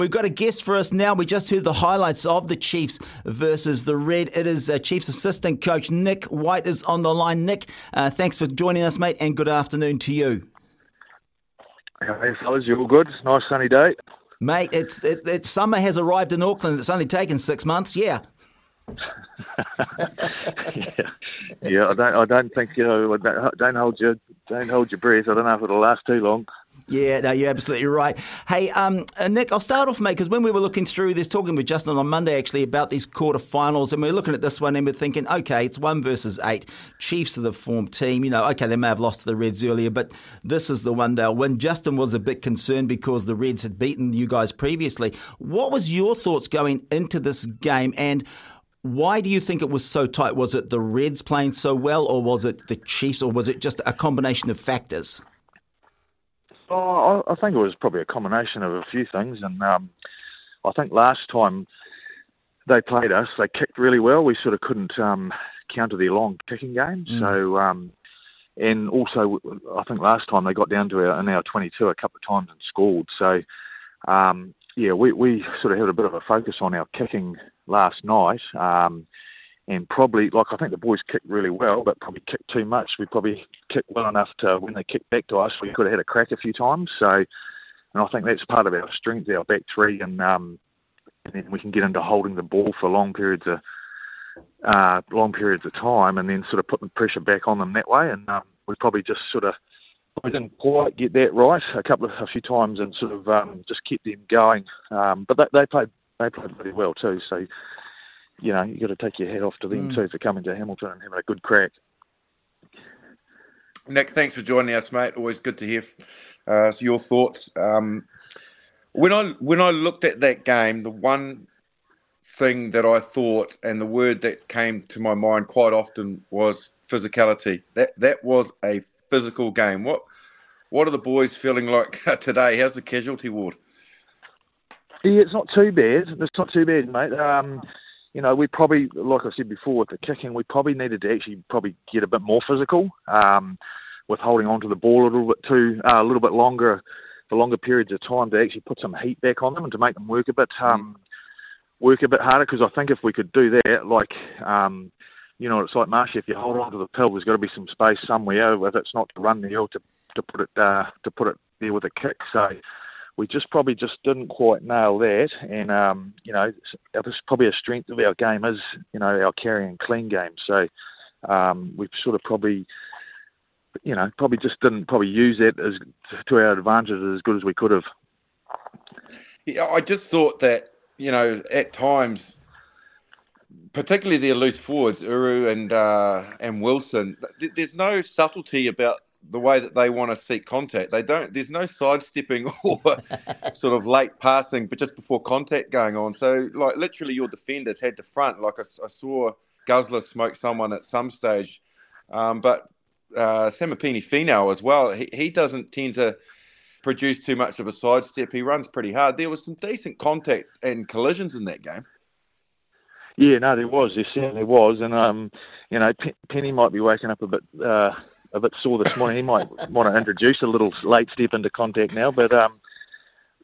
We've got a guest for us now. We just heard the highlights of the Chiefs versus the Red. It is uh, Chiefs assistant coach Nick White is on the line. Nick, uh, thanks for joining us, mate, and good afternoon to you. Hey, fellas, you all good? Nice sunny day. Mate, it's it, it, summer has arrived in Auckland. It's only taken six months. Yeah. yeah, yeah. I don't. I don't think you know. Don't hold your don't hold your breath. I don't know if it'll last too long. Yeah, no, you're absolutely right. Hey, um, uh, Nick, I'll start off, mate, because when we were looking through this, talking with Justin on Monday actually about these quarterfinals, and we are looking at this one and we're thinking, okay, it's one versus eight. Chiefs are the form team. You know, okay, they may have lost to the Reds earlier, but this is the one they'll win. Justin was a bit concerned because the Reds had beaten you guys previously. What was your thoughts going into this game, and why do you think it was so tight? Was it the Reds playing so well, or was it the Chiefs, or was it just a combination of factors? Oh, I think it was probably a combination of a few things, and um, I think last time they played us, they kicked really well. We sort of couldn't um, counter their long kicking game, mm. so. Um, and also, I think last time they got down to our, in our 22 a couple of times and scored. So, um, yeah, we, we sort of had a bit of a focus on our kicking last night. Um, and probably, like I think the boys kicked really well, but probably kicked too much. We probably kicked well enough to when they kicked back to us, we could have had a crack a few times. So, and I think that's part of our strength, our back three, and um, and then we can get into holding the ball for long periods of uh, long periods of time, and then sort of put the pressure back on them that way. And um, we probably just sort of we didn't quite get that right a couple of a few times, and sort of um, just kept them going. Um, but they, they played they played really well too. So you know, you've got to take your hat off to them mm. too for coming to Hamilton and having a good crack. Nick, thanks for joining us, mate. Always good to hear uh, your thoughts. Um, when I when I looked at that game, the one thing that I thought and the word that came to my mind quite often was physicality. That that was a physical game. What what are the boys feeling like today? How's the casualty ward? Yeah, it's not too bad. It's not too bad, mate. Um, you know, we probably, like I said before, with the kicking, we probably needed to actually probably get a bit more physical um, with holding on to the ball a little bit too, uh, a little bit longer, for longer periods of time to actually put some heat back on them and to make them work a bit, um, work a bit harder. Because I think if we could do that, like, um, you know, it's like Marshy, if you hold on to the pill, there's got to be some space somewhere. If it's not to run the hill, to to put it uh, to put it there with a kick. So we just probably just didn't quite nail that. And um, you know, was probably a strength of our game is you know our carry and clean game. So um, we've sort of probably you know probably just didn't probably use that as to our advantage as good as we could have. Yeah, I just thought that you know at times particularly their loose forwards, Uru and uh, and Wilson. There's no subtlety about the way that they want to seek contact. They don't. There's no sidestepping or sort of late passing, but just before contact going on. So, like literally, your defenders had to front. Like I, I saw Guzzler smoke someone at some stage, um, but uh, Samipeni Finau as well. He, he doesn't tend to produce too much of a sidestep. He runs pretty hard. There was some decent contact and collisions in that game. Yeah, no, there was. There certainly was, and um, you know, Penny might be waking up a bit. Uh, a bit sore this morning. He might want to introduce a little late step into contact now, but um,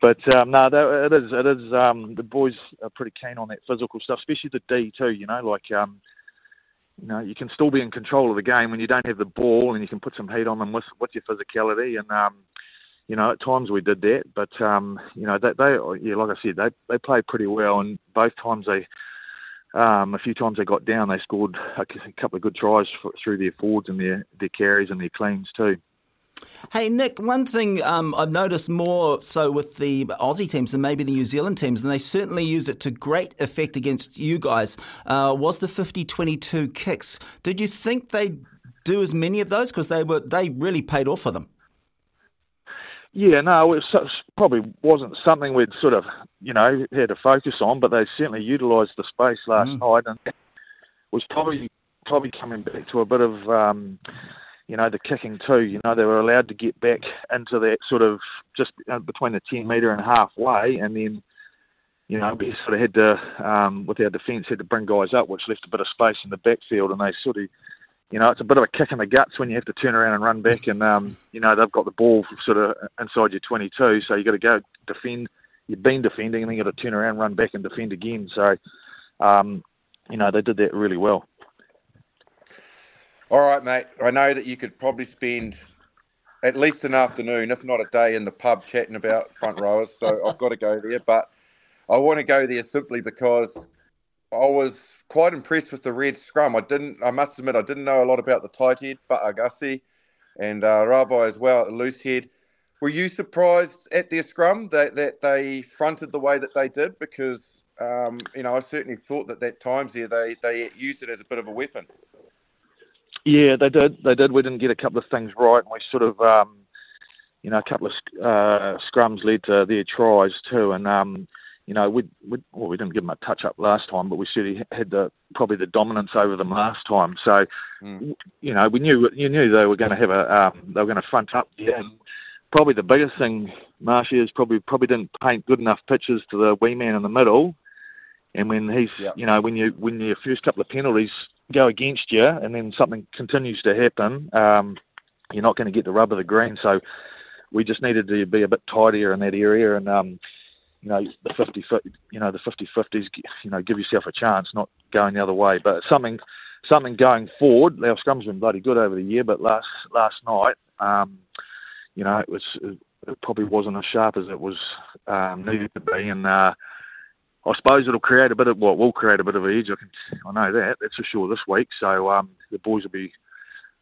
but um, no, it is it is um, the boys are pretty keen on that physical stuff, especially the D too. You know, like um, you know, you can still be in control of the game when you don't have the ball, and you can put some heat on them with with your physicality. And um, you know, at times we did that, but um, you know, they, they yeah, like I said, they they played pretty well, and both times they um, a few times they got down, they scored a couple of good tries for, through their forwards and their, their carries and their cleans too. Hey Nick, one thing um, I've noticed more so with the Aussie teams than maybe the New Zealand teams, and they certainly used it to great effect against you guys, uh, was the 50-22 kicks. Did you think they'd do as many of those because they were they really paid off for them? Yeah, no, it probably wasn't something we'd sort of, you know, had to focus on, but they certainly utilised the space last mm. night, and was probably probably coming back to a bit of, um, you know, the kicking too. You know, they were allowed to get back into that sort of just uh, between the ten metre and halfway, and then, you know, we sort of had to, um, with our defence, had to bring guys up, which left a bit of space in the backfield, and they sort of you know, it's a bit of a kick in the guts when you have to turn around and run back, and um, you know they've got the ball sort of inside your 22, so you got to go defend you've been defending, and then you got to turn around, run back, and defend again. So, um, you know, they did that really well. All right, mate. I know that you could probably spend at least an afternoon, if not a day, in the pub chatting about front rowers. So I've got to go there, but I want to go there simply because I was quite impressed with the red scrum. I didn't. I must admit, I didn't know a lot about the tight head, Fa'agasi, and uh, Ravai as well, loose head. Were you surprised at their scrum that, that they fronted the way that they did? Because um, you know, I certainly thought that at times there they they used it as a bit of a weapon. Yeah, they did. They did. We didn't get a couple of things right, and we sort of, um, you know, a couple of uh, scrums led to their tries too. And um, you know, we we well, we didn't give them a touch up last time, but we certainly had the probably the dominance over them last time. So, mm. you know, we knew you knew they were going to have a um, they were going to front up there. And probably the biggest thing, Marshy, is probably probably didn't paint good enough pitches to the wee man in the middle. And when he's, yep. you know, when you when your first couple of penalties go against you, and then something continues to happen, um, you're not going to get the rub of the green. So we just needed to be a bit tidier in that area, and um, you know, the 50, you know, the 50 50s, you know, give yourself a chance, not going the other way. But something, something going forward. Our scrum's been bloody good over the year, but last last night, um, you know, it was it probably wasn't as sharp as it was um, needed to be, and uh, I suppose it'll create a bit of well, will create a bit of edge. I, can, I know that that's for sure this week. So um, the boys will be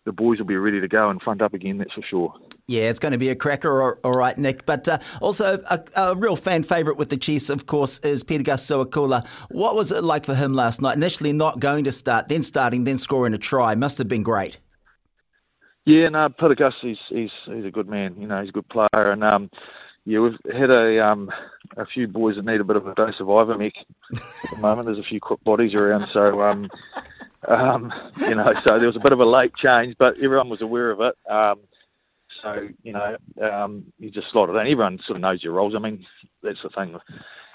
the boys will be ready to go and front up again. That's for sure. Yeah, it's going to be a cracker, all right, Nick. But uh, also a, a, real fan favourite with the Chiefs, of course, is Peter Gus Sowakula. What was it like for him last night? Initially not going to start, then starting, then scoring a try. Must have been great. Yeah, no, Peter Gus, he's, he's he's a good man. You know, he's a good player, and um, yeah, we've had a um, a few boys that need a bit of a dose of Ivomec at the moment. There's a few quick bodies around, so um, um, you know, so there was a bit of a late change, but everyone was aware of it. Um, so you know, um, you just slot it in. Everyone sort of knows your roles. I mean, that's the thing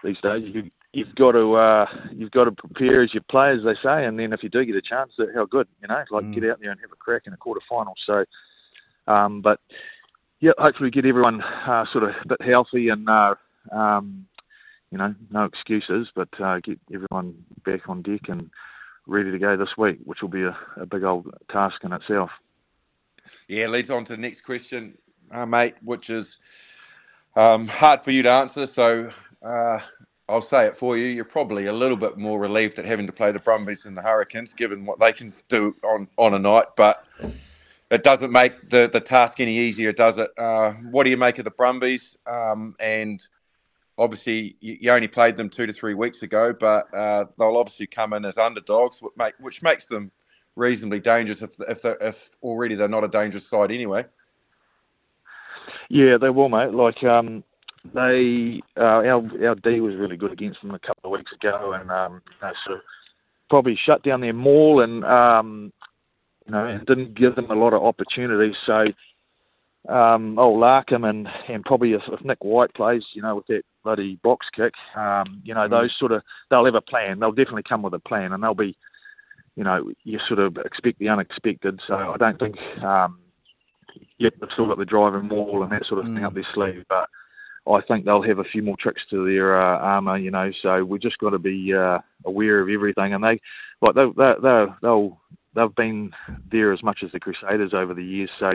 these days. You, you've got to uh, you've got to prepare as you play, as they say, and then if you do get a chance, how good, you know, like mm. get out there and have a crack in a quarter final. So, um, but yeah, hopefully get everyone uh, sort of a bit healthy and uh, um, you know no excuses, but uh, get everyone back on deck and ready to go this week, which will be a, a big old task in itself. Yeah, leads on to the next question, uh, mate, which is um, hard for you to answer. So uh, I'll say it for you. You're probably a little bit more relieved at having to play the Brumbies and the Hurricanes, given what they can do on, on a night. But it doesn't make the, the task any easier, does it? Uh, what do you make of the Brumbies? Um, and obviously, you, only played them two to three weeks ago, but uh, they'll obviously come in as underdogs, which, make, which makes them reasonably dangerous if, if, if already they're not a dangerous side anyway. Yeah, they will, mate. Like um, they, uh, our our D was really good against them a couple of weeks ago, and um, sort of probably shut down their maul and um, you know, and didn't give them a lot of opportunities. So, um, oh, Larkham and, and probably if, if Nick White plays, you know, with that bloody box kick, um, you know, mm. those sort of, they'll have a plan. They'll definitely come with a plan and they'll be, you know, you sort of expect the unexpected. So I don't think, um, yet they've still got the driving maul and that sort of mm. thing up their sleeve, but I think they'll have a few more tricks to their uh, armour, you know. So we just got to be uh, aware of everything, and they, like they, they, they'll, they'll they've been there as much as the Crusaders over the years. So,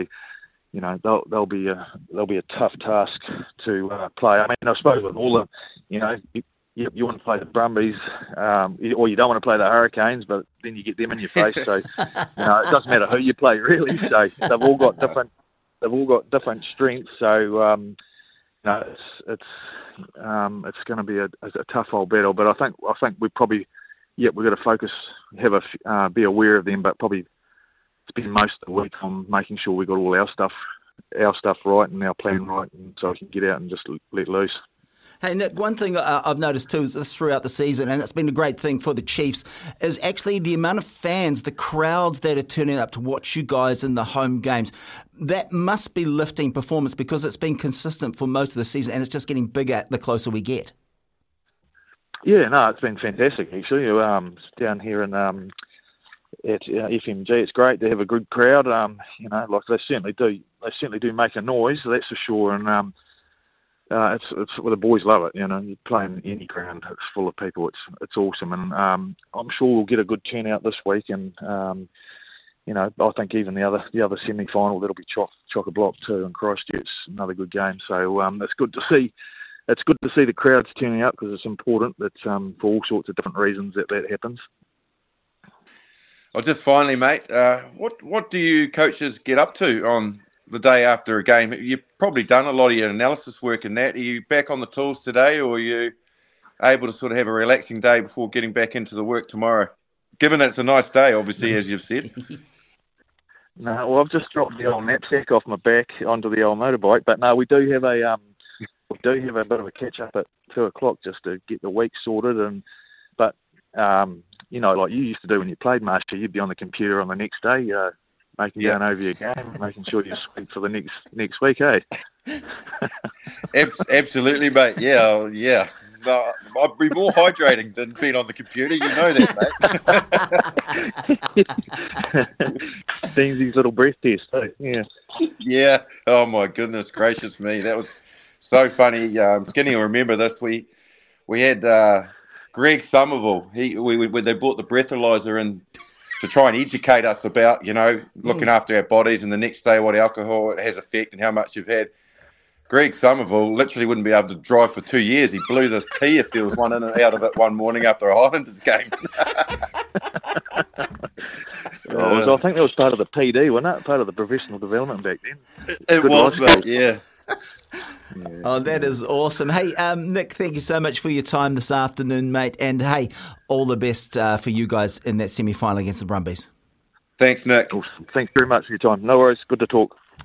you know, they'll they'll be a they'll be a tough task to uh, play. I mean, I suppose with all the, you know, you, you, you want to play the Brumbies, um, or you don't want to play the Hurricanes, but then you get them in your face. So, you know, it doesn't matter who you play really. So they've all got different they've all got different strengths. So. Um, you know, it's it's um, it's going to be a, a tough old battle, but I think I think we probably yeah, we've got to focus, have a, uh, be aware of them, but probably spend most of the week on making sure we got all our stuff, our stuff right and our plan right, and so I can get out and just let loose. Hey Nick, one thing I've noticed too throughout the season, and it's been a great thing for the Chiefs, is actually the amount of fans, the crowds that are turning up to watch you guys in the home games. That must be lifting performance because it's been consistent for most of the season, and it's just getting bigger the closer we get. Yeah, no, it's been fantastic actually. Um, down here in um, at uh, FMG, it's great to have a good crowd. Um, you know, like they certainly do. They certainly do make a noise, that's for sure. And um, uh, it's it's well, the boys love it. You know, you play in any ground, it's full of people. It's it's awesome, and um, I'm sure we'll get a good turnout this week. And um, you know, I think even the other the other semi final that'll be chock a block too, and Christchurch another good game. So um, it's good to see. It's good to see the crowds turning up because it's important that um, for all sorts of different reasons that that happens. Well, just finally, mate, uh, what what do you coaches get up to on the day after a game? You've probably done a lot of your analysis work in that. Are you back on the tools today, or are you able to sort of have a relaxing day before getting back into the work tomorrow? Given that it's a nice day, obviously, as you've said. No, well, I've just dropped the old knapsack off my back onto the old motorbike, but no, we do have a um, we do have a bit of a catch up at two o'clock just to get the week sorted, and but um, you know, like you used to do when you played Marshy, you'd be on the computer on the next day, uh, making yeah. going over your game, making sure you're sweet for the next next week, eh? Absolutely, mate. Yeah, yeah. No, I'd be more hydrating than being on the computer. You know that, mate. Steensy's little breath test, too. Yeah. Yeah. Oh my goodness gracious me, that was so funny. Um, Skinny will remember this. We we had uh, Greg Somerville. He we, we, they brought the breathalyzer in to try and educate us about you know looking mm. after our bodies and the next day what alcohol has effect and how much you've had. Greg Somerville literally wouldn't be able to drive for two years. He blew the tee if there was one in and out of it one morning after a Highlanders game. oh, I think that was part of the PD, wasn't it? Part of the professional development back then. It, it was, but yeah. Yeah. Oh, that is awesome. Hey, um, Nick, thank you so much for your time this afternoon, mate. And hey, all the best uh, for you guys in that semi final against the Brumbies. Thanks, Nick. Awesome. Thanks very much for your time. No worries. Good to talk.